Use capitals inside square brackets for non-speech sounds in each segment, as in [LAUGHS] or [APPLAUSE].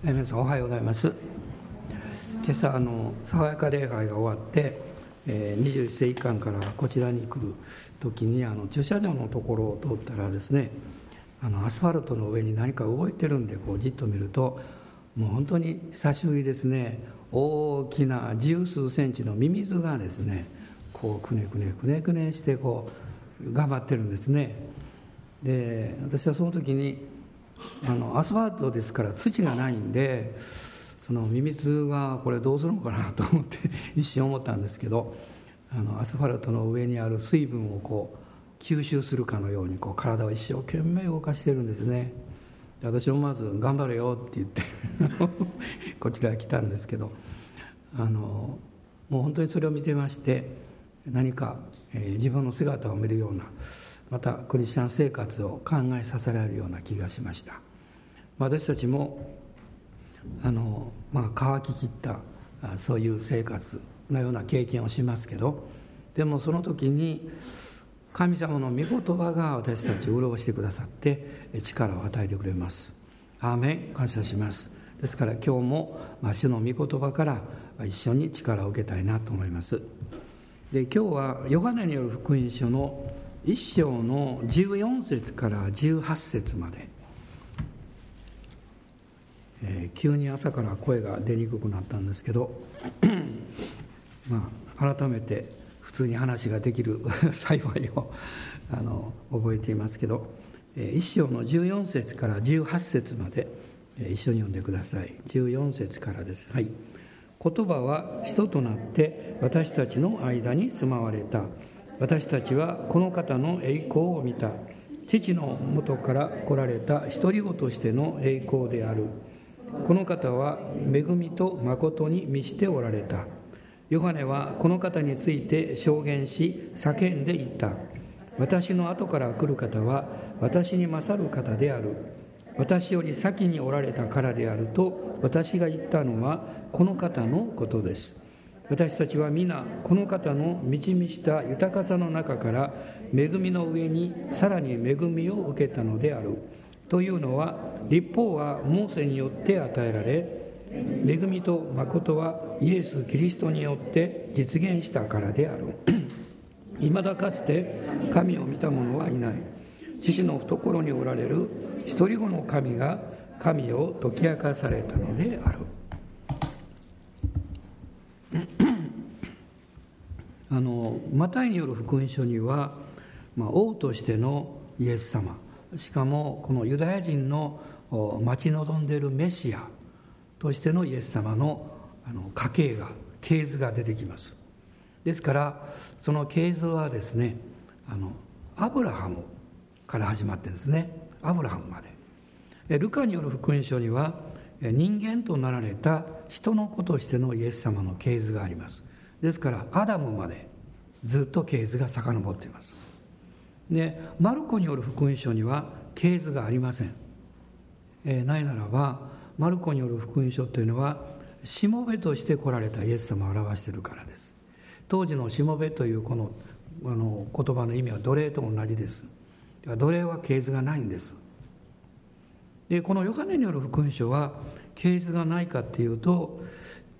皆さんおはようございます。今朝あの爽やか礼拝が終わって、えー、21世紀間からこちらに来る時にあの駐車場のところを通ったらですねあのアスファルトの上に何か動いてるんでこうじっと見るともう本当に久しぶりですね。大きな十数センチのミミズがですねこうくねくねくねくねしてこう頑張ってるんですね。で私はその時にあのアスファルトですから土がないんでそのミミズがこれどうするのかなと思って [LAUGHS] 一瞬思ったんですけどあのアスファルトの上にある水分をこう吸収するかのようにこう体を一生懸命動かしてるんですね。私もまず「頑張れよ」って言って [LAUGHS] こちらへ来たんですけどあのもう本当にそれを見てまして何か、えー、自分の姿を見るようなまたクリスチャン生活を考えさせられるような気がしました。私たちもあの、まあ、乾ききったそういう生活のような経験をしますけどでもその時に神様の御言葉が私たちを潤してくださって力を与えてくれます。アーメン。感謝します。ですから今日も、まあ、主の御言葉から一緒に力を受けたいなと思います。で今日はヨハネによる福音書の1章の14節から18節まで、えー、急に朝から声が出にくくなったんですけど [CLEARS THROAT] まあ改めて普通に話ができる [LAUGHS] 幸いをあの覚えていますけど1章の14節から18節までえ一緒に読んでください。14節からです。はい。言葉は人となって私たちの間に住まわれた。私たちはこの方の栄光を見た。父のもとから来られた独り子としての栄光である。この方は恵みと誠に満ちておられた。ヨハネはこの方について証言し叫んでいった。私の後から来る方は私に勝る方である。私より先におられたからであると私が言ったのはこの方のことです。私たちは皆この方の満ち満ちた豊かさの中から恵みの上にさらに恵みを受けたのであるというのは立法はモーセによって与えられ恵みと誠はイエス・キリストによって実現したからである [CLEARS THROAT] 未だかつて神を見た者はいない。父の懐におられる一人子の神が神を解き明かされたのである [COUGHS] あのマタイによる福音書には、まあ、王としてのイエス様しかもこのユダヤ人の待ち望んでいるメシアとしてのイエス様のあの家系が系図が出てきます。ですからその系図はですねあのアブラハムから始まってるんですねアブラハムまで。ルカによる福音書には人間となられた人の子としてのイエス様の系図があります。ですからアダムまでずっと系図が遡っています。でマルコによる福音書には系図がありません、えー、ないならばマルコによる福音書というのはしもべとして来られたイエス様を表しているからです。当時のしもべというこのあの言葉の意味は奴隷と同じです。奴隷は系図がないんです。でこのヨハネによる福音書は系図がないかっていうと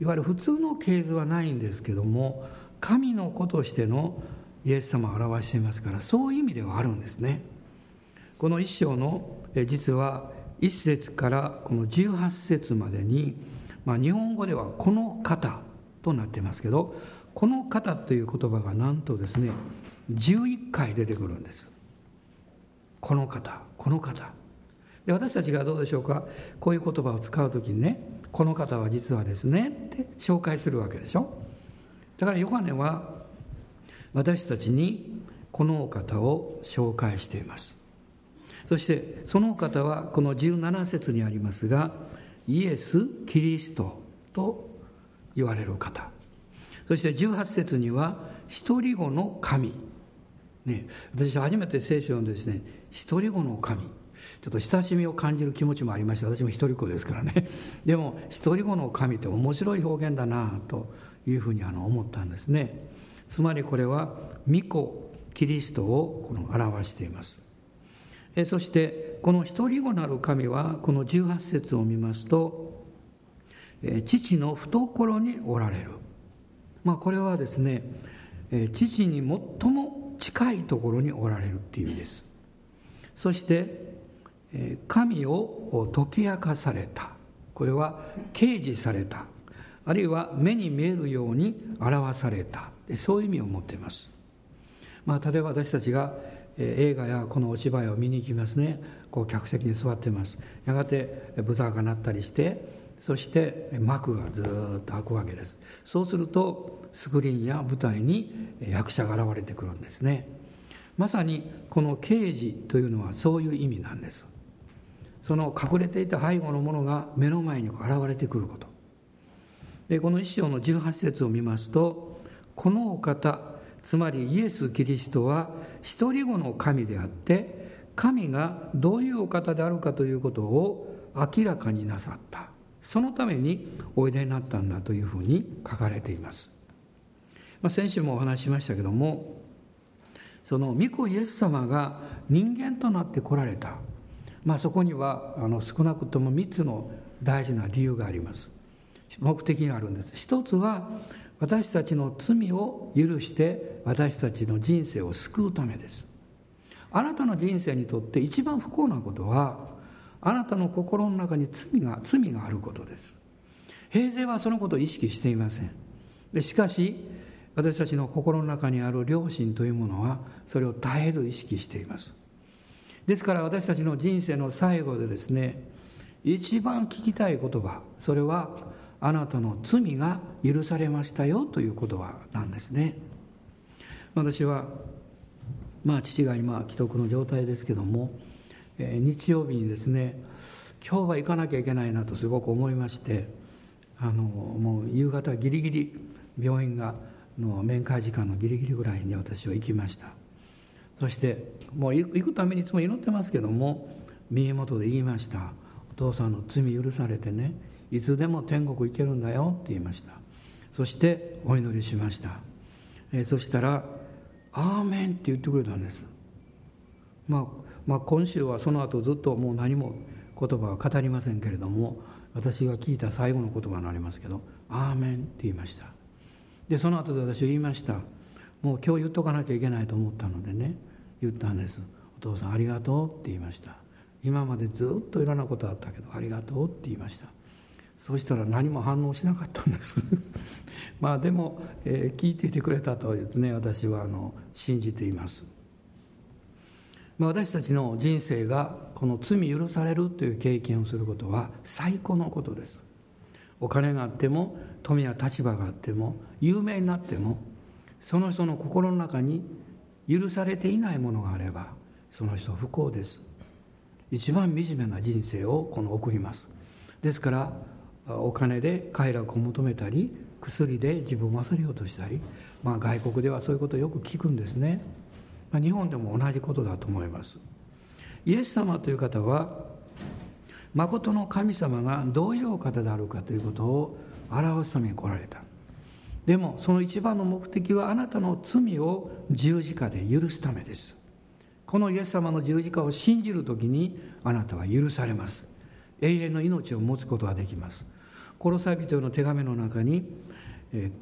いわゆる普通の系図はないんですけども神の子としてのイエス様を表していますからそういう意味ではあるんですね。この一章の実は1節からこの18節までに、まあ、日本語では「この方」となってますけどこの方という言葉がなんとですね11回出てくるんです。この方この方。で私たちがどうでしょうか？こういう言葉を使う時にねこの方は実はですねって紹介するわけでしょ？だからヨハネは私たちにこのお方を紹介しています。そしてそのお方はこの17節にありますがイエス・キリストと言われる方。そして18節には一人子の神。ね私初めて聖書を読んでですね一人子の神。ちょっと親しみを感じる気持ちもありました私も一人っ子ですからね。[LAUGHS] でも一人子の神って面白い表現だなというふうにあの思ったんですね。つまりこれは御子キリストをこの表しています。えそしてこの一人子なる神はこの18節を見ますと父の懐におられる、まあ、これはですね父に最も近いところにおられるっていう意味です。そして神を解き明かされた。これは掲示された。あるいは目に見えるように表された。そういう意味を持っています、まあ、例えば私たちが映画やこのお芝居を見に行きますね。こう客席に座っています。やがてブザーが鳴ったりしてそして幕がずっと開くわけです。そうするとスクリーンや舞台に役者が現れてくるんですね。まさにこの刑事というのはそういう意味なんです。その隠れていた背後のものが目の前に現れてくること。でこの一章の18節を見ますとこのお方つまりイエス・キリストは一人子の神であって神がどういうお方であるかということを明らかになさった。そのためにおいでになったんだというふうに書かれています、まあ、先週もお話ししましたけどもその御子イエス様が人間となって来られた、まあ、そこにはあの少なくとも3つの大事な理由があります。目的があるんです。一つは私たちの罪を許して私たちの人生を救うためです。あなたの人生にとって一番不幸なことはあなたの心の中に罪が罪があることです。平成はそのことを意識していません。でしかし私たちの心の中にある良心というものはそれを絶えず意識しています。ですから私たちの人生の最後でですね一番聞きたい言葉それはあなたの罪が許されましたよという言葉なんですね。私はまあ父が今既得の状態ですけどもえ日曜日にですね今日は行かなきゃいけないなとすごく思いましてあのもう夕方ギリギリ病院がの面会時間のギリギリぐらいに私は行きました。そしてもう行くためにいつも祈ってますけども耳元で言いました「お父さんの罪許されてねいつでも天国行けるんだよ」って言いました。そしてお祈りしました、えそしたら「アーメン」って言ってくれたんです。まあまあ、今週はその後ずっともう何も言葉は語りませんけれども私が聞いた最後の言葉になりますけど「アーメン」って言いました。でその後で私は言いました。もう今日言っとかなきゃいけないと思ったのでね言ったんです「お父さんありがとう」って言いました。今までずっといろんなことあったけど「ありがとう」って言いました。そしたら何も反応しなかったんです。[LAUGHS] まあでも、えー、聞いていてくれたとですね私はあの信じています。まあ私たちの人生がこの罪許されるという経験をすることは最高のことです。お金があっても富や立場があっても有名になってもその人の心の中に許されていないものがあればその人不幸です。一番惨めな人生をこの送ります。ですからお金で快楽を求めたり薬で自分を忘れようとしたり、まあ、外国ではそういうことをよく聞くんですね。まあ、日本でも同じことだと思います。イエス様という方は誠の神様がどういうお方であるかということを表すために来られた。でもその一番の目的はあなたの罪を十字架で許すためです。このイエス様の十字架を信じる時にあなたは許されます。永遠の命を持つことができます。コロサイ人の手紙の中に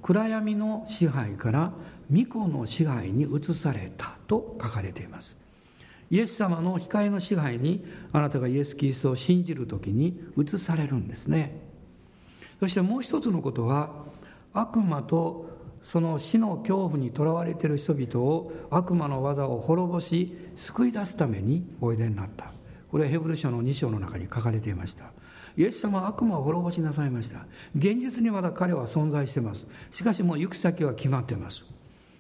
暗闇の支配から御子の支配に移されたと書かれています。イエス様の光の支配にあなたがイエス・キリストを信じる時に移されるんですね。そしてもう一つのことは悪魔とその死の恐怖にとらわれている人々を悪魔の技を滅ぼし救い出すためにおいでになった。これはヘブル書の2章の中に書かれていました。イエス様は悪魔を滅ぼしなさいました。現実にまだ彼は存在してます。しかしもう行く先は決まってます。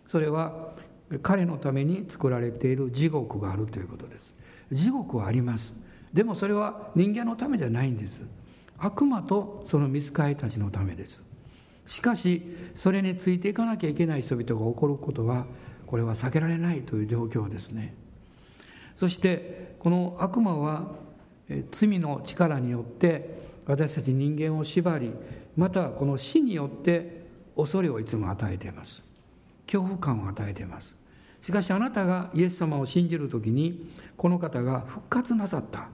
それは彼のために作られている地獄があるということです。地獄はあります。でもそれは人間のためじゃないんです。悪魔とその見つかりたちのためです。しかしそれについていかなきゃいけない人々が起こることはこれは避けられないという状況ですね。そしてこの悪魔は罪の力によって私たち人間を縛りまたこの死によって恐れをいつも与えています。恐怖感を与えています。しかしあなたがイエス様を信じる時にこの方が復活なさった。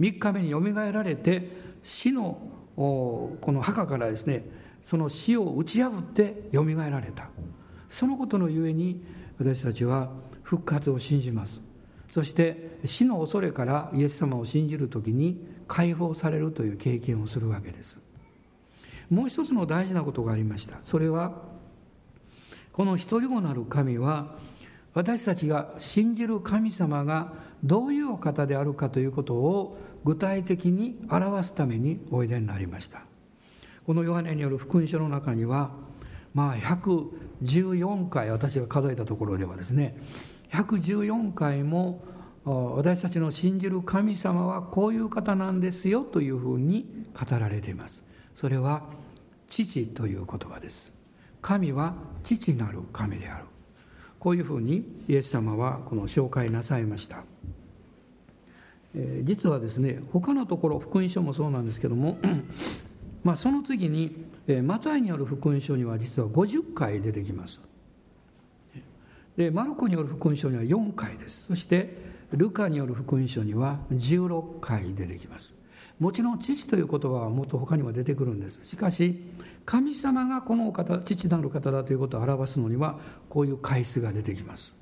3日目によみがえられて死のこの墓からですねその死を打ち破ってよみがえられた。そのことのゆえに私たちは復活を信じます。そして死の恐れからイエス様を信じる時に解放されるという経験をするわけです。もう一つの大事なことがありました。それはこの一人子なる神は私たちが信じる神様がどういうお方であるかということを具体的に表すためにおいでになりました。このヨハネによる福音書の中にはまあ114回私が数えたところではですね114回も私たちの信じる神様はこういう方なんですよというふうに語られています。それは父という言葉です。神は父なる神である。こういうふうにイエス様はこの紹介なさいました、実はですね他のところ福音書もそうなんですけどもまあその次に、え、マタイによる福音書には実は50回出てきます。でマルコによる福音書には4回です。そしてルカによる福音書には16回出てきます。もちろん父という言葉はもっと他にも出てくるんです。しかし神様がこのお方父なる方だということを表すのにはこういう回数が出てきます。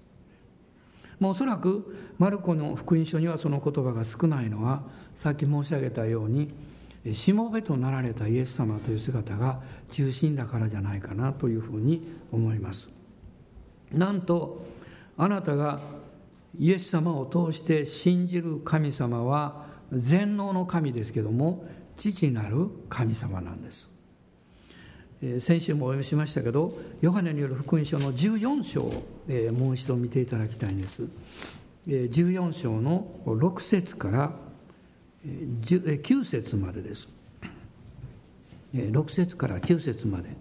もうおそらくマルコの福音書にはその言葉が少ないのはさっき申し上げたようにしもべとなられたイエス様という姿が中心だからじゃないかなというふうに思います。なんとあなたがイエス様を通して信じる神様は全能の神ですけども父なる神様なんです。先週もお読みしましたけどヨハネによる福音書の14章をもう一度見ていただきたいんです。14章の6節から9節までです。6節から9節まで。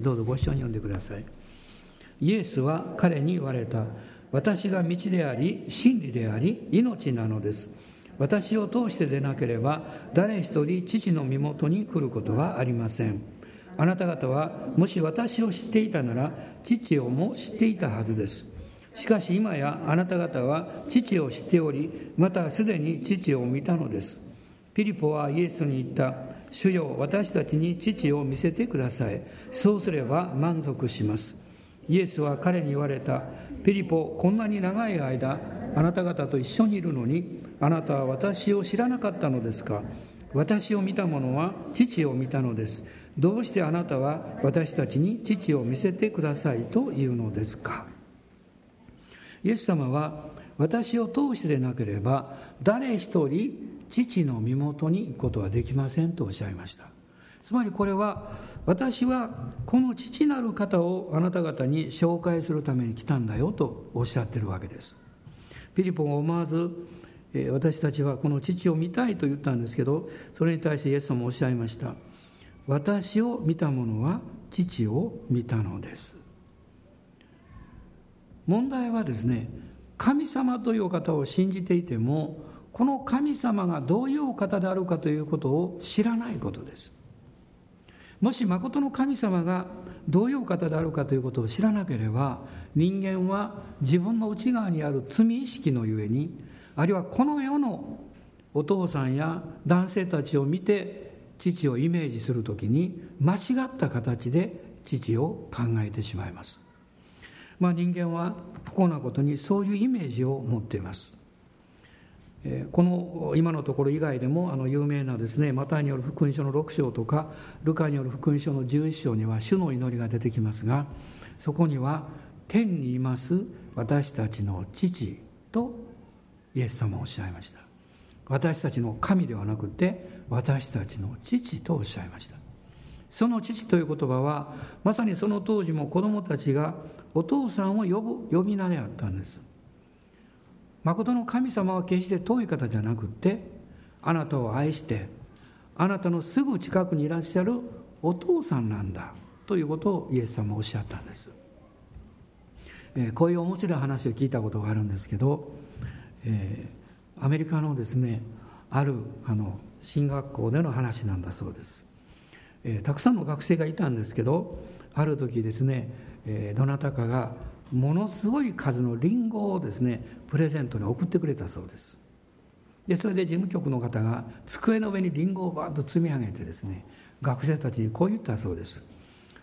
どうぞご一緒に読んでください。イエスは彼に言われた。私が道であり真理であり命なのです。私を通してでなければ誰一人父の身元に来ることはありません。あなた方はもし私を知っていたなら父をも知っていたはずです。しかし今やあなた方は父を知っておりまたすでに父を見たのです。ピリポはイエスに言った主よ私たちに父を見せてください。そうすれば満足します。イエスは彼に言われたピリポこんなに長い間あなた方と一緒にいるのにあなたは私を知らなかったのですか。私を見た者は父を見たのです。どうしてあなたは私たちに父を見せてくださいというのですか。イエス様は私を通してでなければ誰一人父の身元に行くことはできませんとおっしゃいました。つまりこれは私はこの父なる方をあなた方に紹介するために来たんだよとおっしゃってるわけです。ピリポが思わず私たちはこの父を見たいと言ったんですけどそれに対してイエス様もおっしゃいました。私を見た者は父を見たのです。問題はですね神様というお方を信じていてもこの神様がどういうお方であるかということを知らないことです。もし誠の神様がどういうお方であるかということを知らなければ人間は自分の内側にある罪意識のゆえにあるいはこの世のお父さんや男性たちを見て父をイメージする時に間違った形で父を考えてしまいます、まあ、人間は不幸なことにそういうイメージを持っています。この今のところ以外でもあの有名なですねマタイによる福音書の6章とかルカによる福音書の11章には主の祈りが出てきますがそこには天にいます私たちの父とイエス様おっしゃいました。私たちの神ではなくて私たちの父とおっしゃいました。その父という言葉はまさにその当時も子供たちがお父さんを呼ぶ呼び名であったんです。誠の神様は決して遠い方じゃなくってあなたを愛してあなたのすぐ近くにいらっしゃるお父さんなんだということをイエス様はおっしゃったんです、えー、こういう面白い話を聞いたことがあるんですけど、えー、アメリカのですねあるあの進学校での話なんだそうです、えー、たくさんの学生がいたんですけどある時ですね、えどなたかがものすごい数のリンゴをですねプレゼントに送ってくれたそうです。でそれで事務局の方が机の上にリンゴをバーッと積み上げてですね学生たちにこう言ったそうです。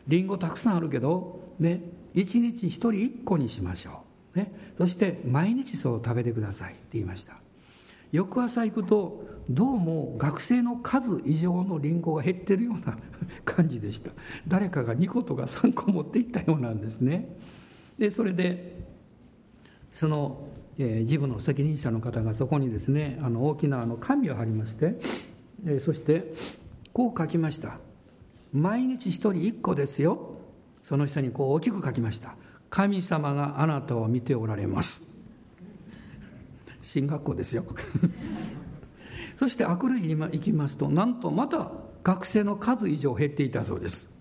リンゴたくさんあるけどね1日1人1個にしましょう、ね、そして毎日そう食べてくださいって言いました。翌朝行くとどうも学生の数以上のリンゴが減ってるような感じでした。誰かが2個とか3個持っていったようなんですね。でそれでその、えー、事務の責任者の方がそこにですねあの大きなあの紙を貼りまして、えー、そしてこう書きました。毎日一人一個ですよ。その下にこう大きく書きました。神様があなたを見ておられます。進学校ですよ。[LAUGHS] そして悪類に行きますとなんとまた学生の数以上減っていたそうです。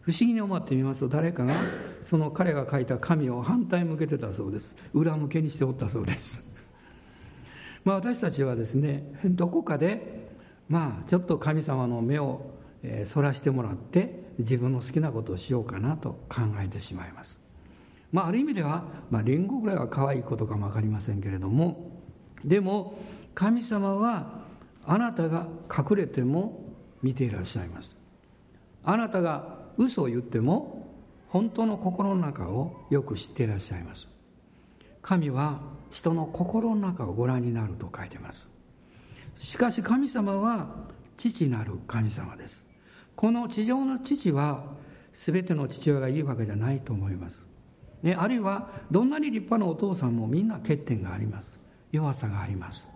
不思議に思ってみますと誰かがその彼が書いた紙を反対向けてたそうです。裏向けにしておったそうです。まあ私たちはですねどこかでまあちょっと神様の目をそらしてもらって自分の好きなことをしようかなと考えてしまいます。まあある意味では、まあ、リンゴぐらいは可愛いことかも分かりませんけれどもでも神様はあなたが隠れても見ていらっしゃいます。あなたが嘘を言っても本当の心の中をよく知っていらっしゃいます。神は人の心の中をご覧になると書いてます。しかし神様は父なる神様です。この地上の父は全ての父親がいいわけじゃないと思います、ね、あるいはどんなに立派なお父さんもみんな欠点があります。弱さがあります。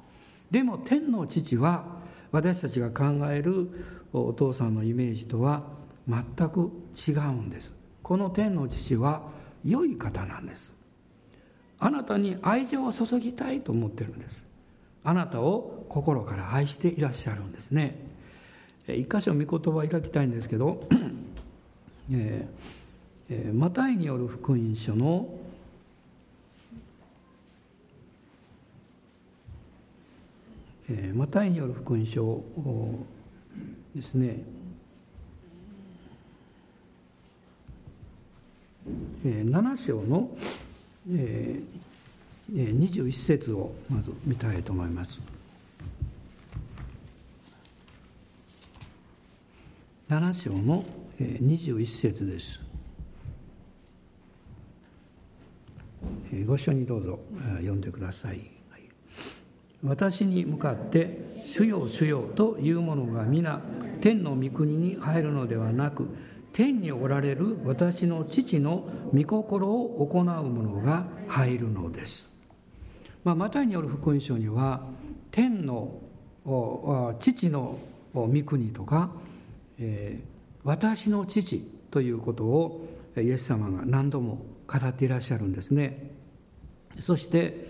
でも天の父は私たちが考えるお父さんのイメージとは全く違うんです。この天の父は良い方なんです。あなたに愛情を注ぎたいと思ってるんです。あなたを心から愛していらっしゃるんですね。一箇所御言葉を開きたいんですけど、[CLEARS THROAT] えー、マタイによる福音書のえー、マタイによる福音書ですね、えー、7章の、えー、21節をまず見たいと思います。7章の21節です。ご一緒にどうぞ読んでください。私に向かって「主よ主よ」というものが皆天の御国に入るのではなく天におられる私の父の御心を行う者が入るのです。まあ、マタイによる福音書には天の父の御国とかえー、私の父ということをイエス様が何度も語っていらっしゃるんですね。そして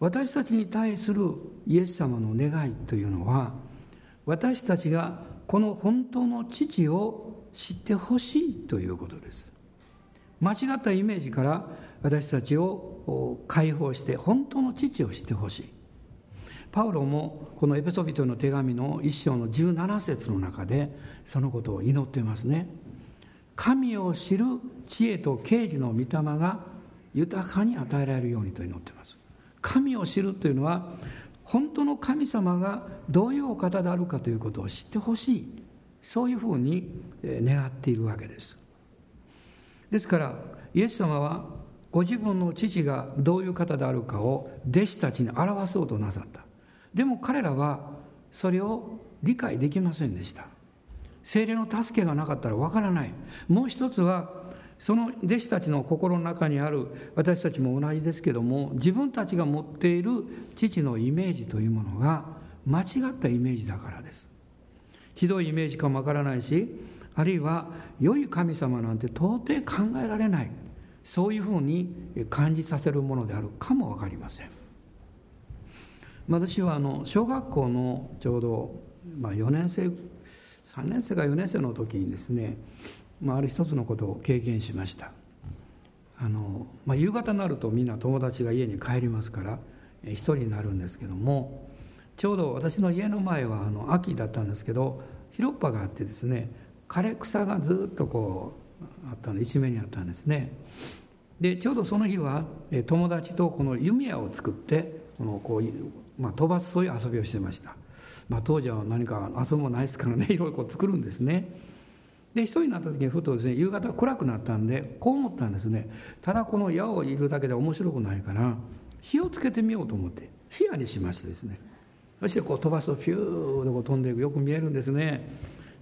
私たちに対するイエス様の願いというのは私たちがこの本当の父を知ってほしいということです。間違ったイメージから私たちを解放して本当の父を知ってほしい。パウロもこのエペソビトの手紙の一章の17節の中でそのことを祈っていますね。神を知る知恵と啓示の御霊が豊かに与えられるようにと祈っています。神を知るというのは本当の神様がどういうお方であるかということを知ってほしい。そういうふうに願っているわけです。ですからイエス様はご自分の父がどういう方であるかを弟子たちに表そうとなさった。でも彼らはそれを理解できませんでした。精霊の助けがなかったらわからない。もう一つはその弟子たちの心の中にある私たちも同じですけども自分たちが持っている父のイメージというものが間違ったイメージだからです。ひどいイメージかもわからないしあるいは良い神様なんて到底考えられない。そういうふうに感じさせるものであるかも分かりません。私はあの小学校のちょうど、まあ、4年生3年生か4年生の時にですね、まあ、ある一つのことを経験しました。あの、まあ、夕方になるとみんな友達が家に帰りますから一人になるんですけどもちょうど私の家の前はあの秋だったんですけど広っ端があってですね枯れ草がずっとこうあったの一面にあったんですね。でちょうどその日は友達とこの弓矢を作ってこのこうまあ、飛ばすそういう遊びをしてました、まあ、当時は何か遊ぶもないですからね [LAUGHS] いろいろこう作るんですね。で一人になった時にふとですね夕方暗くなったんでこう思ったんですね。ただこの矢をいるだけで面白くないから火をつけてみようと思って火矢にしましてですね。そしてこう飛ばすとピューッと飛んでいくよく見えるんですね。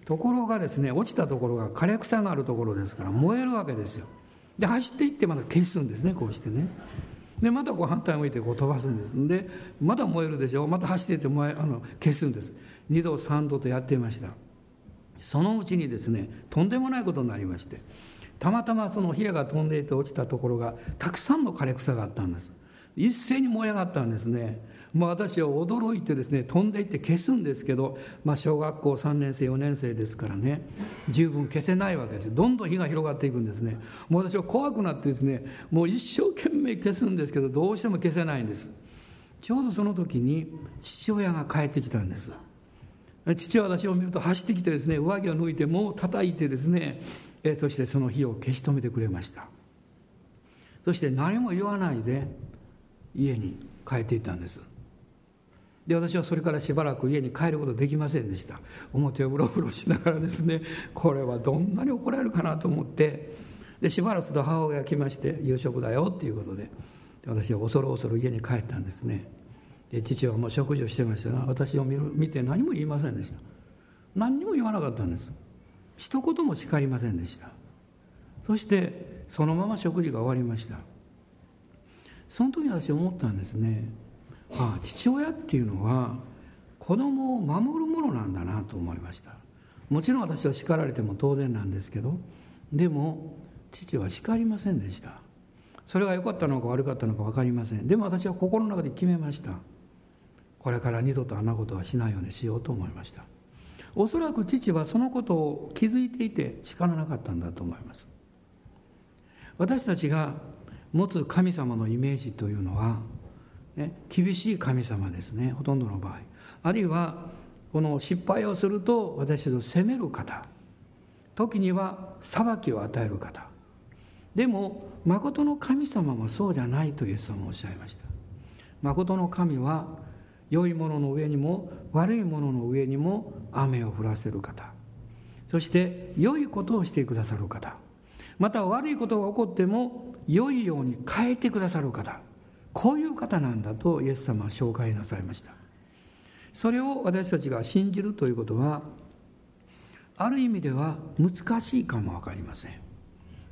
ところがですね落ちたところが枯れ草があるところですから燃えるわけですよ。で走っていってまた消すんですねこうしてね。でまたこう反対向いてこう飛ばすんです。でまた燃えるでしょ。また走ってて燃えあの消すんです。2度3度とやっていました。そのうちにですねとんでもないことになりましてたまたまその火が飛んでいて落ちたところがたくさんの枯れ草があったんです。一斉に燃え上がったんですね。まあ、私は驚いてですね飛んでいって消すんですけど、まあ、小学校3年生4年生ですからね十分消せないわけです。どんどん火が広がっていくんですね。もう私は怖くなってですねもう一生懸命消すんですけどどうしても消せないんです。ちょうどその時に父親が帰ってきたんです。父は私を見ると走ってきてですね上着を脱いでもう叩いてですねえそしてその火を消し止めてくれました。そして何も言わないで家に帰っていったんです。で私はそれからしばらく家に帰ることできませんでした。表をうろうろしながらですねこれはどんなに怒られるかなと思って。でしばらくすると母親が来まして夕食だよっていうことで私は恐る恐る家に帰ったんですね。で父はもう食事をしてましたが私を見る見て何も言いませんでした。何にも言わなかったんです。一言も叱りませんでした。そしてそのまま食事が終わりました。その時私思ったんですね。あ父親っていうのは子供を守るものなんだなと思いました。もちろん私は叱られても当然なんですけどでも父は叱りませんでした。それが良かったのか悪かったのか分かりません。でも私は心の中で決めました。これから二度とあんなことはしないようにしようと思いました。おそらく父はそのことを気づいていて叱らなかったんだと思います。私たちが持つ神様のイメージというのはね、厳しい神様ですねほとんどの場合。あるいはこの失敗をすると私たちを責める方。時には裁きを与える方。でも誠の神様はそうじゃないとイエス様おっしゃいました。誠の神は良いものの上にも悪いものの上にも雨を降らせる方。そして良いことをしてくださる方。また悪いことが起こっても良いように変えてくださる方。こういう方なんだとイエス様は紹介なさいました。それを私たちが信じるということはある意味では難しいかも分かりません。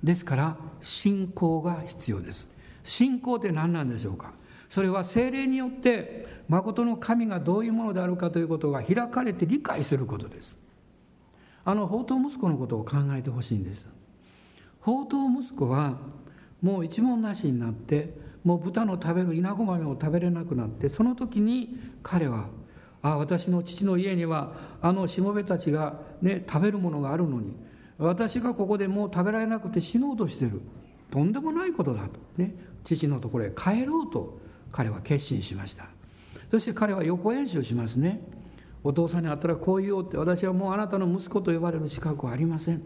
ですから信仰が必要です。信仰って何なんでしょうか？それは精霊によって誠の神がどういうものであるかということが開かれて理解することです。あの宝刀息子のことを考えてほしいんです。宝刀息子はもう一文なしになってもう豚の食べる稲子豆を食べれなくなってその時に彼はああ私の父の家にはあのしもべたちが、ね、食べるものがあるのに私がここでもう食べられなくて死のうとしてる。とんでもないことだと、ね、父のところへ帰ろうと彼は決心しました。そして彼は予行演習しますねお父さんに会ったらこう言おうって私はもうあなたの息子と呼ばれる資格はありません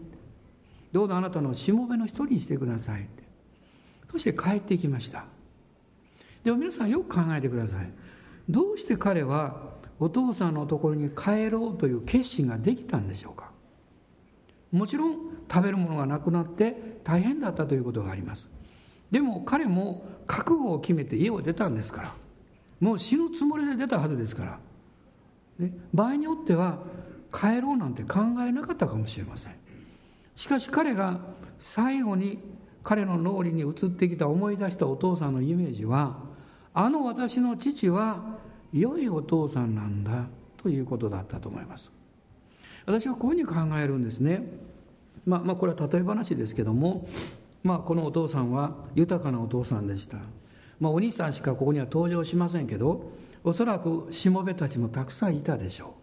どうぞあなたのしもべの一人にしてくださいって。そして帰っていきました。でも皆さんよく考えてください。どうして彼はお父さんのところに帰ろうという決心ができたんでしょうか？もちろん食べるものがなくなって大変だったということがあります。でも彼も覚悟を決めて家を出たんですから。もう死ぬつもりで出たはずですから、ね、場合によっては帰ろうなんて考えなかったかもしれません。しかし彼が最後に彼の脳裏に移ってきた思い出したお父さんのイメージはあの私の父は良いお父さんなんだということだったと思います。私はこういうふうに考えるんですね。まあ、まあこれは例え話ですけども、まあ、このお父さんは豊かなお父さんでした、まあ、お兄さんしかここには登場しませんけどおそらくしもべたちもたくさんいたでしょ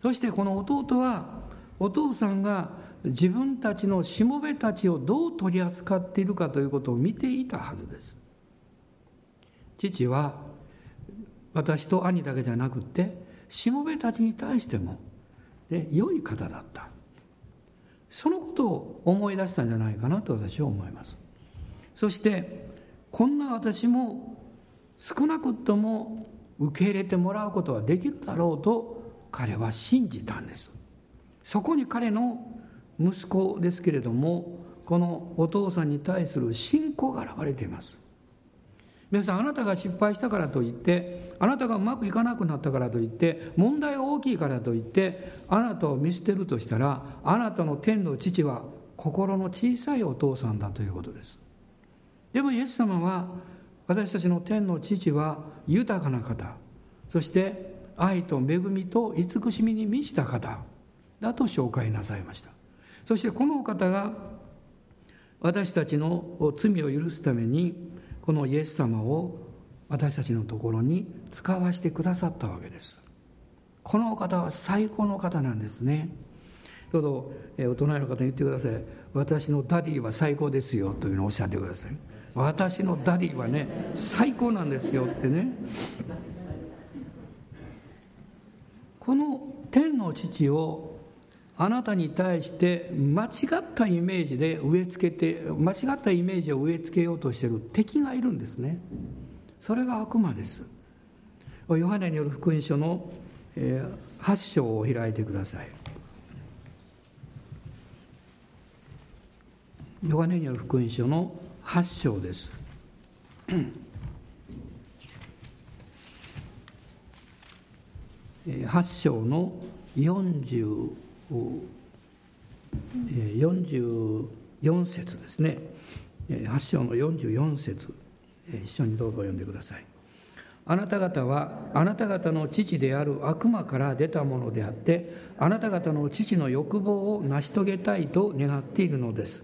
う。そしてこの弟はお父さんが自分たちのしもべたちをどう取り扱っているかということを見ていたはずです。父は私と兄だけじゃなくてしもべたちに対しても、ね、良い方だった。そのことを思い出したんじゃないかなと私は思います。そしてこんな私も少なくとも受け入れてもらうことはできるだろうと彼は信じたんです。そこに彼の息子ですけれどもこのお父さんに対する信仰が現れています。皆さんあなたが失敗したからといってあなたがうまくいかなくなったからといって問題が大きいからといってあなたを見捨てるとしたらあなたの天の父は心の小さいお父さんだということです。でもイエス様は私たちの天の父は豊かな方。そして愛と恵みと慈しみに満ちた方。だと紹介なさいました。そしてこの方が私たちの罪を許すためにこのイエス様を私たちのところに使わしてくださったわけです。この方は最高の方なんですね。どうぞ、えお隣の方に言ってください。私の Daddy は最高ですよというのをおっしゃってください。私の Daddy はね最高なんですよってね。この天の父をあなたに対して間違ったイメージで植え付けて間違ったイメージを植え付けようとしてる敵がいるんですね。それが悪魔です。ヨハネによる福音書の8章を開いてください。ヨハネによる福音書の8章です。8章の40 44節ですね。8章の44節。一緒にどうぞ読んでください。あなた方はあなた方の父である悪魔から出たものであってあなた方の父の欲望を成し遂げたいと願っているのです。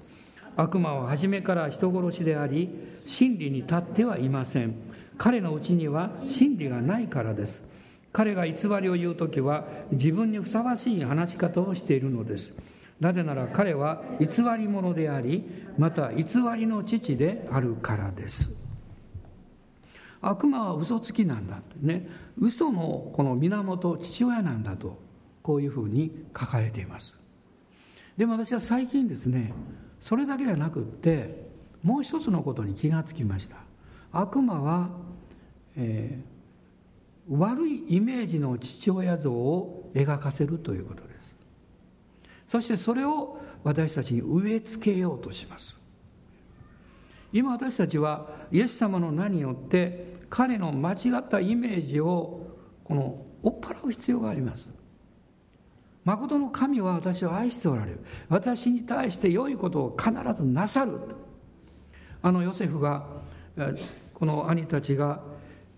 悪魔は初めから人殺しであり真理に立ってはいません。彼のうちには真理がないからです。彼が偽りを言う時は自分にふさわしい話し方をしているのです。なぜなら彼は偽り者でありまた偽りの父であるからです。悪魔は嘘つきなんだね。嘘のこの源父親なんだとこういうふうに書かれています。でも私は最近ですねそれだけじゃなくってもう一つのことに気がつきました。悪魔は、えー悪いイメージの父親像を描かせるということです。そしてそれを私たちに植え付けようとします。今私たちはイエス様の名によって彼の間違ったイメージをこの追っ払う必要があります。誠の神は私を愛しておられる。私に対して良いことを必ずなさる。あのヨセフがこの兄たちが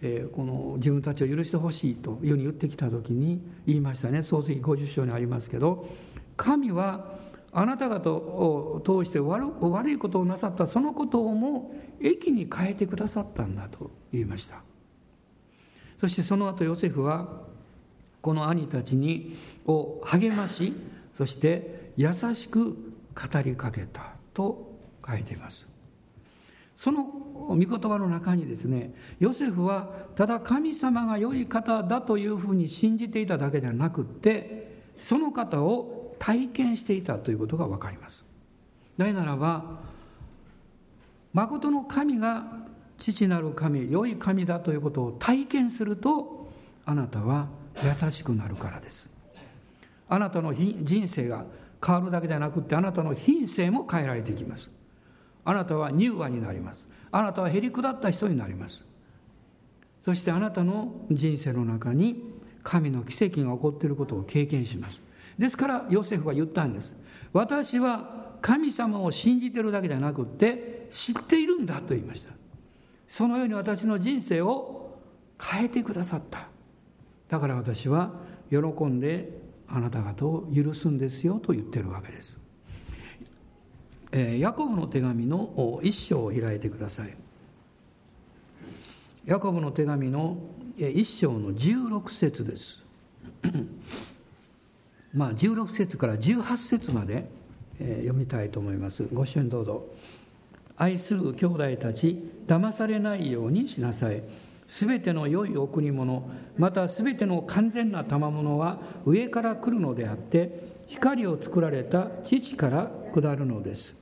えー、この自分たちを許してほしいというふうに言ってきた時に言いましたね。創世記50章にありますけど神はあなた方を通して悪いことをなさった。そのことをも益に変えてくださったんだと言いました。そしてその後ヨセフはこの兄たちにを励ましそして優しく語りかけたと書いています。その御言葉の中にですねヨセフはただ神様が良い方だというふうに信じていただけではなくってその方を体験していたということが分かります。なぜならば誠の神が父なる神良い神だということを体験するとあなたは優しくなるからです。あなたの人生が変わるだけではなくってあなたの品性も変えられていきます。あなたは乳和になります。あなたはへりくだった人になります。そしてあなたの人生の中に神の奇跡が起こっていることを経験します。ですからヨセフは言ったんです。私は神様を信じてるだけじゃなくって知っているんだと言いました。そのように私の人生を変えてくださった。だから私は喜んであなた方を許すんですよと言ってるわけです。ヤコブの手紙の一章を開いてください。ヤコブの手紙の一章の16節です。[CLEARS THROAT] まあ16節から18節まで読みたいと思います。ご一緒にどうぞ。愛する兄弟たち騙されないようにしなさい。すべての良い贈り物またすべての完全な賜物は上から来るのであって光を作られた父から下るのです。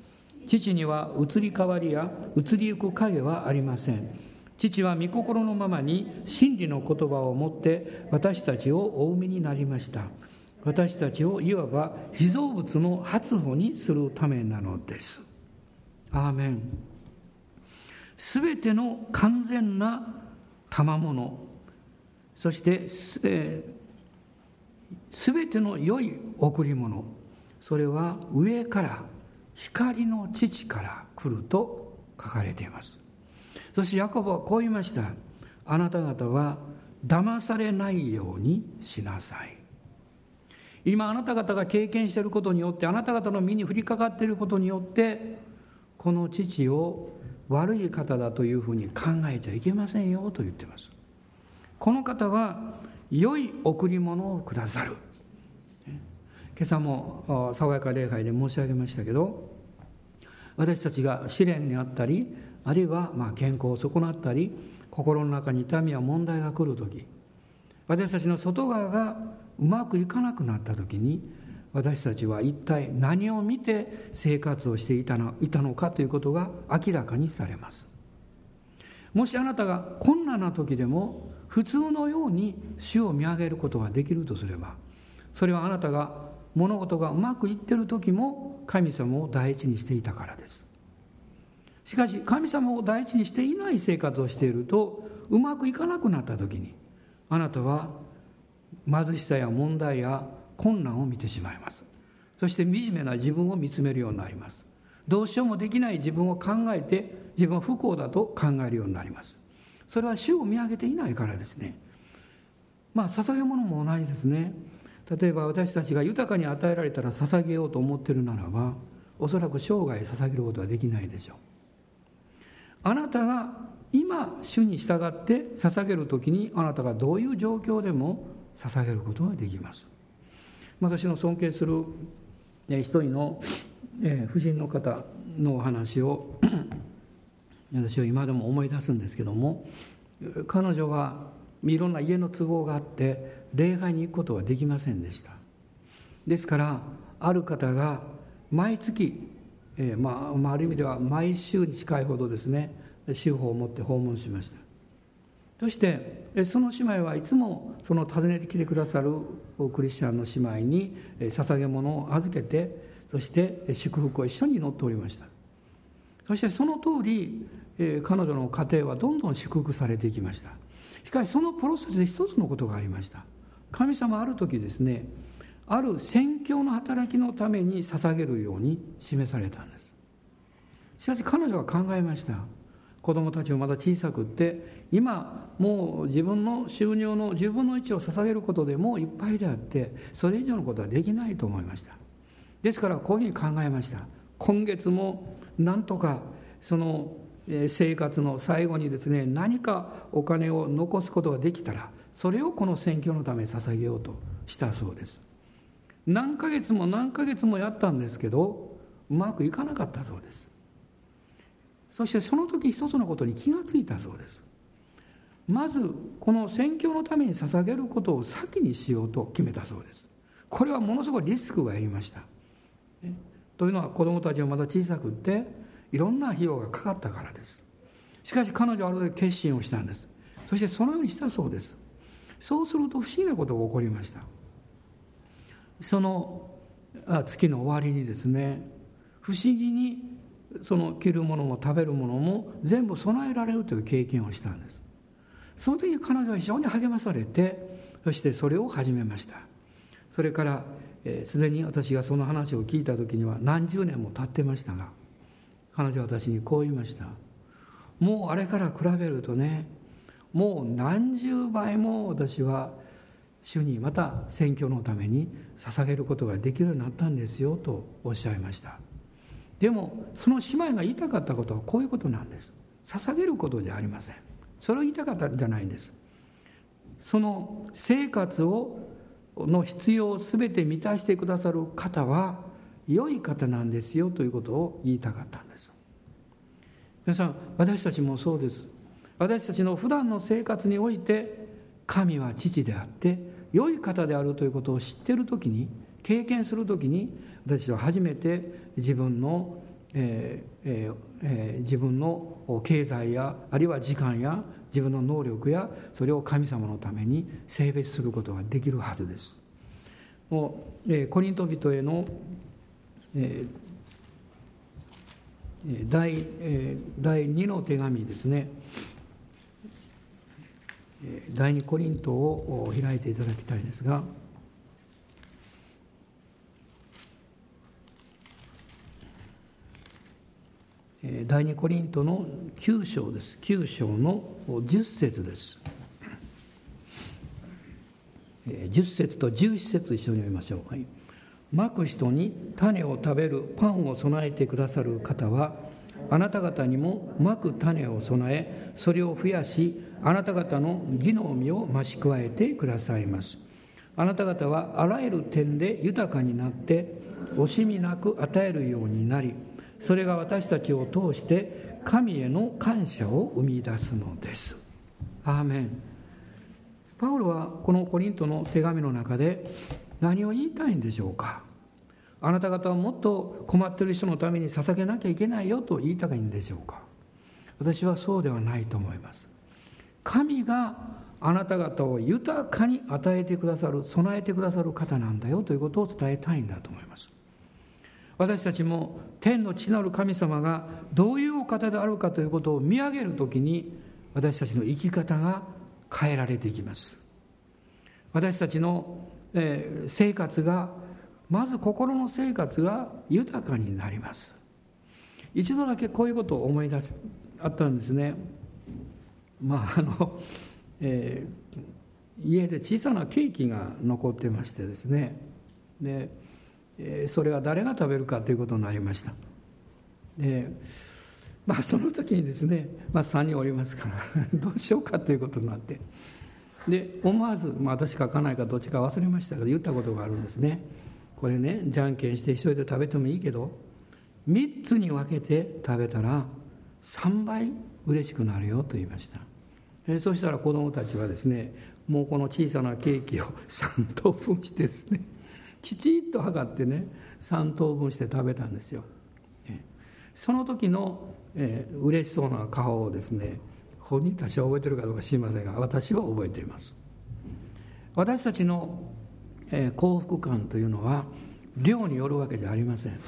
父には移り変わりや移りゆく影はありません。父は御心のままに真理の言葉を持って私たちをお産みになりました。私たちをいわば被造物の発歩にするためなのです。アーメン。すべての完全な賜物そしてすべ、ての良い贈り物それは上から光の父から来ると書かれています。そしてヤコブはこう言いました。あなた方は騙されないようにしなさい。今あなた方が経験していることによってあなた方の身に降りかかっていることによってこの父を悪い方だというふうに考えちゃいけませんよと言ってます。この方は良い贈り物をくださる。今朝も爽やか礼拝で申し上げましたけど私たちが試練にあったりあるいはま健康を損なったり心の中に痛みや問題が来る時私たちの外側がうまくいかなくなった時に私たちは一体何を見て生活をしていたのいたのかということが明らかにされます。もしあなたが困難な時でも普通のように主を見上げることができるとすればそれはあなたが物事がうまくいってる時も神様を第一にしていたからです。しかし神様を第一にしていない生活をしているとうまくいかなくなった時にあなたは貧しさや問題や困難を見てしまいます。そして惨めな自分を見つめるようになります。どうしようもできない自分を考えて自分は不幸だと考えるようになります。それは主を見上げていないからですね。まあ捧げ物も同じですね。例えば私たちが豊かに与えられたら捧げようと思ってるならばおそらく生涯捧げることはできないでしょう。あなたが今主に従って捧げる時にあなたがどういう状況でも捧げることができます。私の尊敬する一人の婦人の方のお話を [CLEARS THROAT] 私は今でも思い出すんですけども彼女はいろんな家の都合があって礼拝に行くことはできませんでした。ですからある方が毎月、えー、まあ、ある意味では毎週に近いほどですね手法を持って訪問しました。そしてその姉妹はいつもその訪ねてきてくださるクリスチャンの姉妹に捧げ物を預けてそして祝福を一緒に祈っておりました。そしてその通り彼女の家庭はどんどん祝福されていきました。しかしそのプロセスで一つのことがありました。神様ある時ですねある宣教の働きのために捧げるように示されたんです。しかし彼女は考えました。子供たちもまだ小さくって今もう自分の収入の10分の1を捧げることでもういっぱいであってそれ以上のことはできないと思いました。ですからこういうふうに考えました。今月もなんとかその生活の最後にですね何かお金を残すことができたらそれをこの選挙のために捧げようとしたそうです。何ヶ月も何ヶ月もやったんですけどうまくいかなかったそうです。そしてその時一つのことに気がついたそうです。まずこの宣教のために捧げることを先にしようと決めたそうです。これはものすごいリスクがやりました。というのは子供たちはまだ小さくっていろんな費用がかかったからです。しかし彼女はある時決心をしたんです。そしてそのようにしたそうです。そうすると不思議なことが起こりました。その月の終わりにですね不思議にその着るものも食べるものも全部備えられるという経験をしたんです。その時彼女は非常に励まされてそしてそれを始めました。それからすで、えー、に私がその話を聞いた時には何十年も経ってましたが彼女は私にこう言いました。もうあれから比べるとねもう何十倍も私は主にまた選挙のために捧げることができるようになったんですよとおっしゃいました。でもその姉妹が言いたかったことはこういうことなんです。捧げることじゃありません。それを言いたかったんじゃないんです。その生活をの必要を全て満たしてくださる方は良い方なんですよということを言いたかったんです。皆さん私たちもそうです。私たちの普段の生活において神は父であって良い方であるということを知っている時に経験する時に私は初めて自分のえーえー、自分の経済やあるいは時間や自分の能力やそれを神様のために性別することができるはずです。もう、えー、コリント人への、えー、第え、第2の手紙ですね。第2コリントを開いていただきたいですが第二コリントの9章です。9章の10節です。10節と11節一緒に読みましょう、はい、まく人に種を食べるパンを備えてくださる方はあなた方にもまく種を備えそれを増やしあなた方の義の実を増し加えてくださいます。あなた方はあらゆる点で豊かになって惜しみなく与えるようになりそれが私たちを通して神への感謝を生み出すのです。アーメン。パウロはこのコリントの手紙の中で何を言いたいんでしょうか。あなた方はもっと困ってる人のために捧げなきゃいけないよと言いたいんでしょうか。私はそうではないと思います。神があなた方を豊かに与えてくださる備えてくださる方なんだよということを伝えたいんだと思います。私たちも天の地なる神様がどういうお方であるかということを見上げるときに私たちの生き方が変えられていきます。私たちの、えー、生活がまず心の生活が豊かになります。一度だけこういうことを思い出しあったんですね。まああの、[LAUGHS] えー、家で小さなケーキが残ってましてですね。でそれは誰が食べるかということになりました。でまあその時にですね、まあ、3人おりますから [LAUGHS] どうしようかということになって。で思わず、まあ、私書かないかどっちか忘れましたけど言ったことがあるんですね。これねじゃんけんして一人で食べてもいいけど3つに分けて食べたら3倍嬉しくなるよと言いました。えそしたら子どもたちはですねもうこの小さなケーキを3等分してですね [LAUGHS] きちっと測ってね3等分して食べたんですよ。その時の、えー、嬉しそうな顔をですね本人たちは覚えてるかどうか知りませんが私は覚えています。私たちの、えー、幸福感というのは量によるわけじゃありません。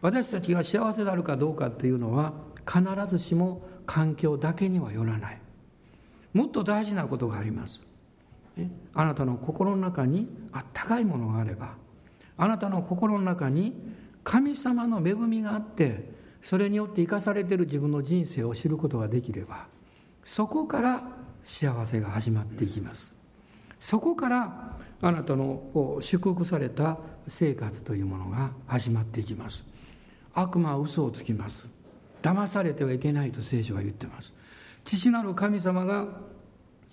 私たちが幸せであるかどうかというのは必ずしも環境だけにはよらない。もっと大事なことがあります。あなたの心の中にあったかいものがあればあなたの心の中に神様の恵みがあってそれによって生かされている自分の人生を知ることができればそこから幸せが始まっていきます。そこからあなたの祝福された生活というものが始まっていきます。悪魔は嘘をつきます。騙されてはいけないと聖書は言ってます。父なる神様が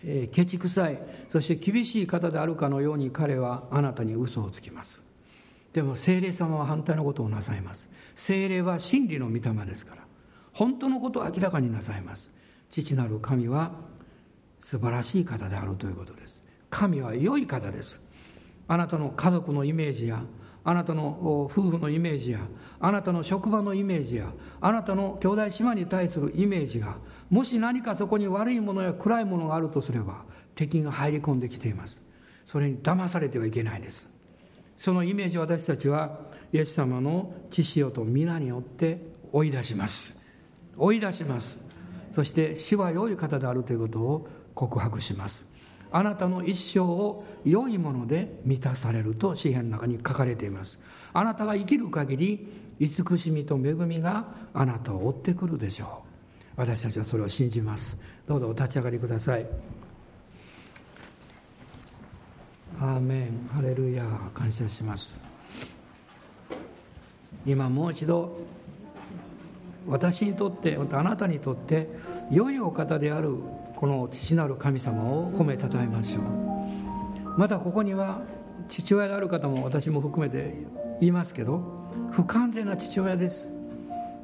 えー、ケチくさいそして厳しい方であるかのように彼はあなたに嘘をつきます。でも精霊様は反対のことをなさいます。精霊は真理の御霊ですから。本当のことを明らかになさいます。父なる神は素晴らしい方であるということです。神は良い方です。あなたの家族のイメージやあなたの夫婦のイメージやあなたの職場のイメージやあなたの兄弟姉妹に対するイメージがもし何かそこに悪いものや暗いものがあるとすれば敵が入り込んできています。それに騙されてはいけないです。そのイメージを私たちはイエス様の知潮と皆によって追い出します。追い出します。そして死は良い方であるということを告白します。あなたの一生を良いもので満たされると詩篇の中に書かれています。あなたが生きる限り慈しみと恵みがあなたを追ってくるでしょう。私たちはそれを信じます。どうぞお立ち上がりください。アーメン。ハレルヤ感謝します。今もう一度私にとってあなたにとって良いお方であるこの父なる神様を褒めたたえましょう。またここには父親である方も私も含めて言いますけど不完全な父親です。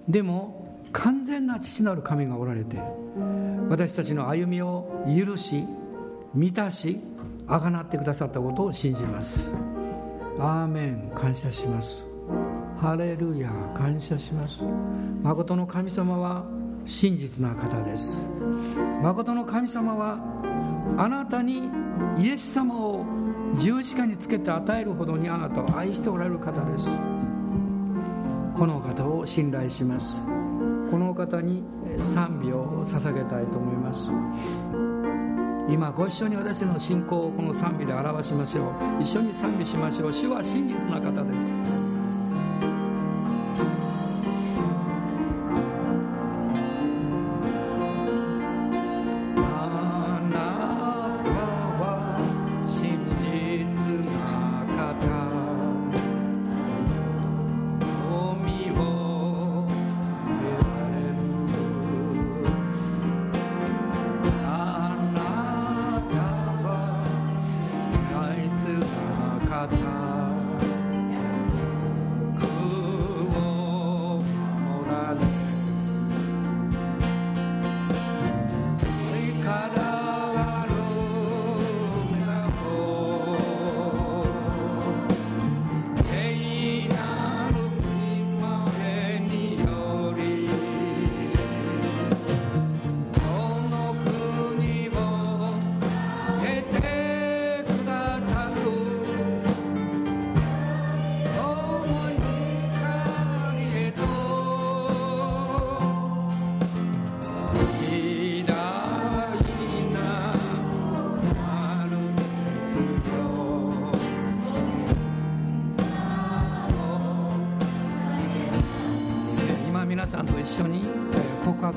でも完全な父なる神がおられて私たちの歩みを許し満たしあがなってくださったことを信じます。アーメン。感謝します。ハレルヤ。感謝します。誠の神様は真実な方です。誠の神様はあなたにイエス様を十字架につけて与えるほどにあなたを愛しておられる方です。この方を信頼します。この方に賛美を捧げたいと思います。今ご一緒に私の信仰をこの賛美で表しましょう。一緒に賛美しましょう。主は真実な方です。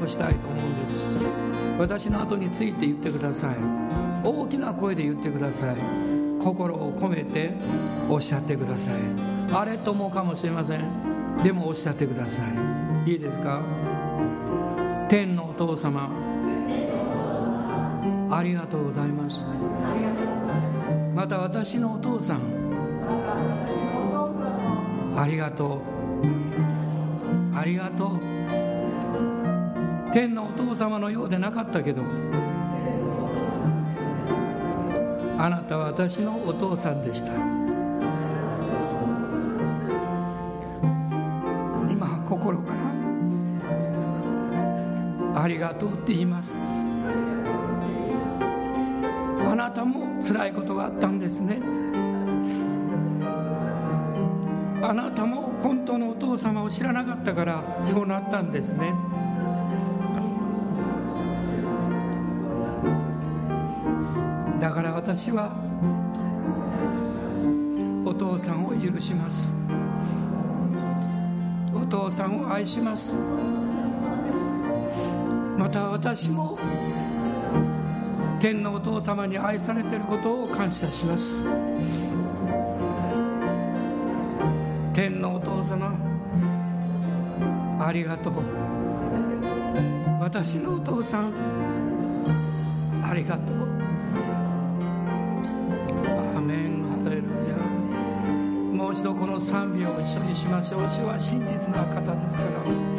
したいと思うんです。私の後について言ってください。大きな声で言ってください。心を込めておっしゃってください。あれと思うかもしれません。でもおっしゃってください。いいですか？天のお父様。ありがとうございます。また私のお父さん。ありがとう。ありがとう。様のようでなかったけどあなたは私のお父さんでした。今心からありがとうって言います。あなたも辛いことがあったんですね。あなたも本当のお父様を知らなかったからそうなったんですね。私はお父さんを許します。お父さんを愛します。また私も天のお父様に愛されていることを感謝します。天のお父様ありがとう。私のお父さんありがとう。一度この賛美を一緒にしましょう。主は真実な方ですから。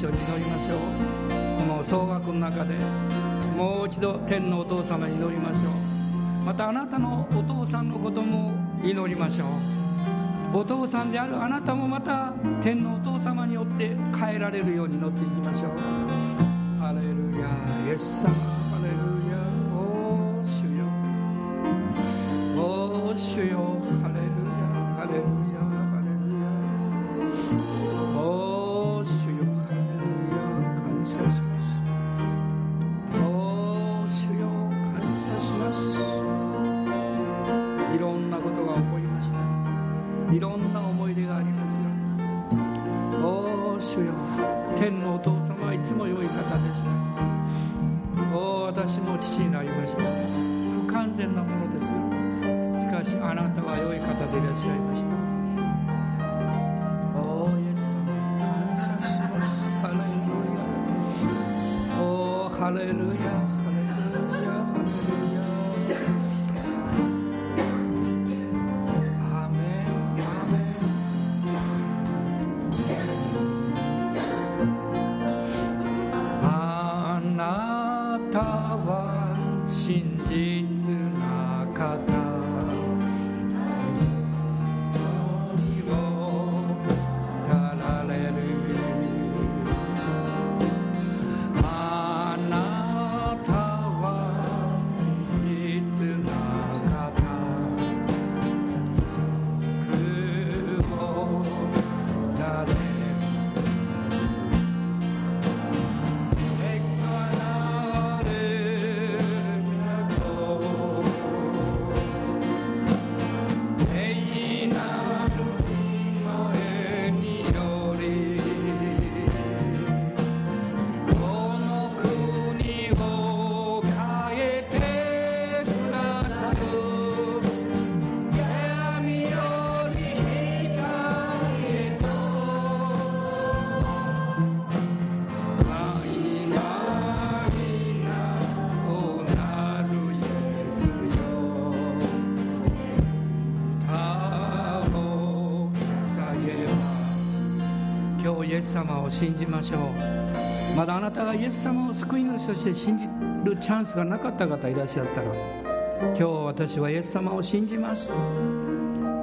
緒に祈りましょう。この総額の中でもう一度天のお父様に祈りましょう。またあなたのお父さんのことも祈りましょう。お父さんであるあなたもまた天のお父様によって変えられるように祈っていきましょう。ハレルヤイエス様。ハレルヤお主よ。お主よ。ハレルヤハレルヤ信じましょう。まだあなたがイエス様を救い主として信じるチャンスがなかった方いらっしゃったら今日私はイエス様を信じますと。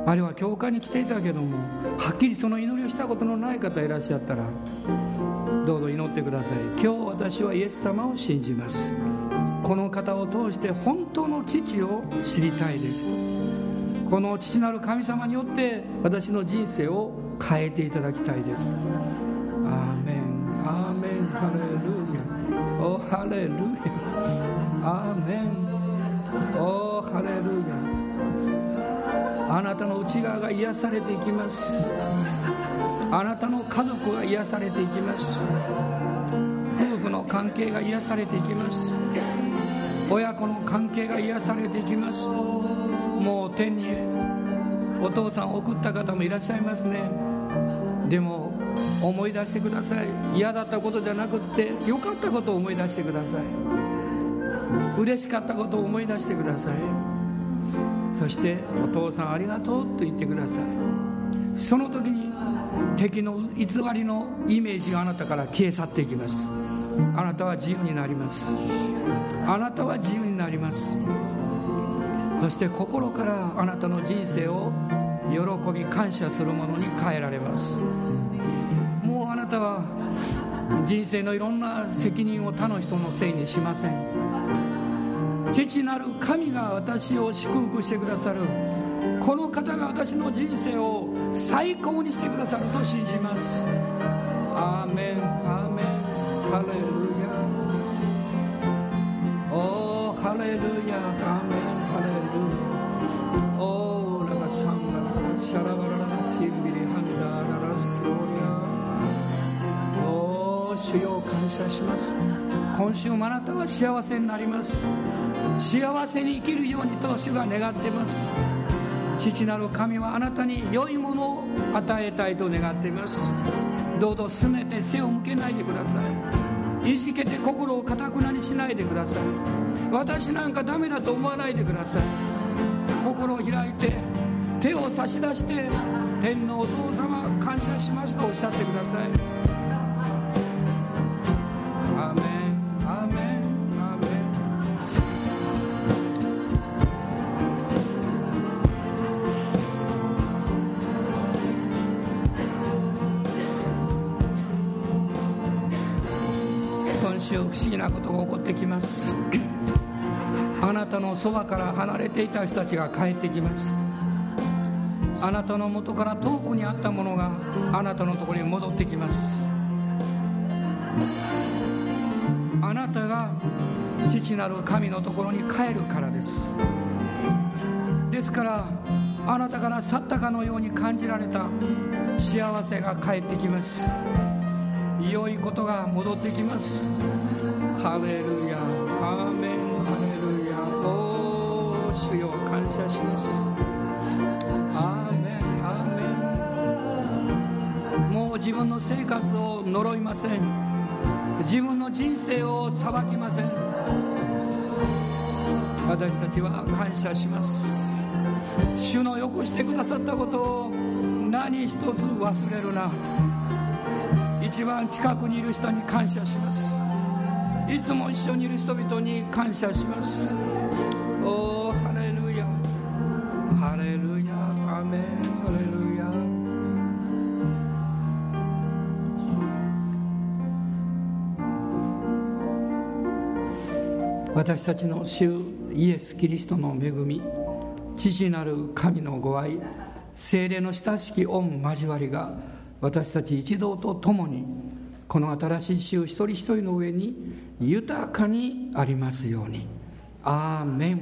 あるいは教会に来ていたけどもはっきりその祈りをしたことのない方いらっしゃったらどうぞ祈ってください。今日私はイエス様を信じます。この方を通して本当の父を知りたいです。この父なる神様によって私の人生を変えていただきたいです。ハレルヤ。アーメン。おハレルヤ。あなたの内側が癒されていきます。あなたの家族が癒されていきます。夫婦の関係が癒されていきます。親子の関係が癒されていきます。もう天にお父さんを送った方もいらっしゃいますね。でも思い出してください。嫌だったことじゃなくって良かったことを思い出してください。嬉しかったことを思い出してください。そして「お父さんありがとう」と言ってください。その時に敵の偽りのイメージがあなたから消え去っていきます。あなたは自由になります。あなたは自由になります。そして心からあなたの人生を喜び感謝するものに変えられます。なたは人生のいろんな責任を他の人のせいにしません。父なる神が私を祝福してくださる。この方が私の人生を最高にしてくださると信じます。アーメン。アーメン。ハレルヤ。おーハレルヤアーメンハレルヤおーラバサンララシャラバララシンビリハンダララスローリア主よ感謝します。今週もあなたは幸せになります。幸せに生きるようにと主が願っています。父なる神はあなたに良いものを与えたいと願っています。どうぞすねて背を向けないでください。いじけて心をかたくなにしないでください。私なんかダメだと思わないでください。心を開いて手を差し出して天のお父様感謝しますとおっしゃってください。今週不思議なことが起こってきます。あなたのそばから離れていた人たちが帰ってきます。あなたの元から遠くにあったものがあなたのところに戻ってきます。あなたが父なる神のところに帰るからです。ですからあなたから去ったかのように感じられた幸せが帰ってきます。良いことが戻ってきます。ハレルヤアーメンハレルヤおー主よ感謝します。アーメンアーメン。もう自分の生活を呪いません。自分の人生を裁きません。私たちは感謝します。主のよくしてくださったことを何一つ忘れるな。一番近くにいる人に感謝します。いつも一緒にいる人々に感謝します。おおハレルヤ。ハレルヤ。アメン。ハレルヤ。私たちの主イエス・キリストの恵み父なる神のご愛精霊の親しき御交わりが私たち一同と共にこの新しい週一人一人の上に豊かにありますように。アーメン。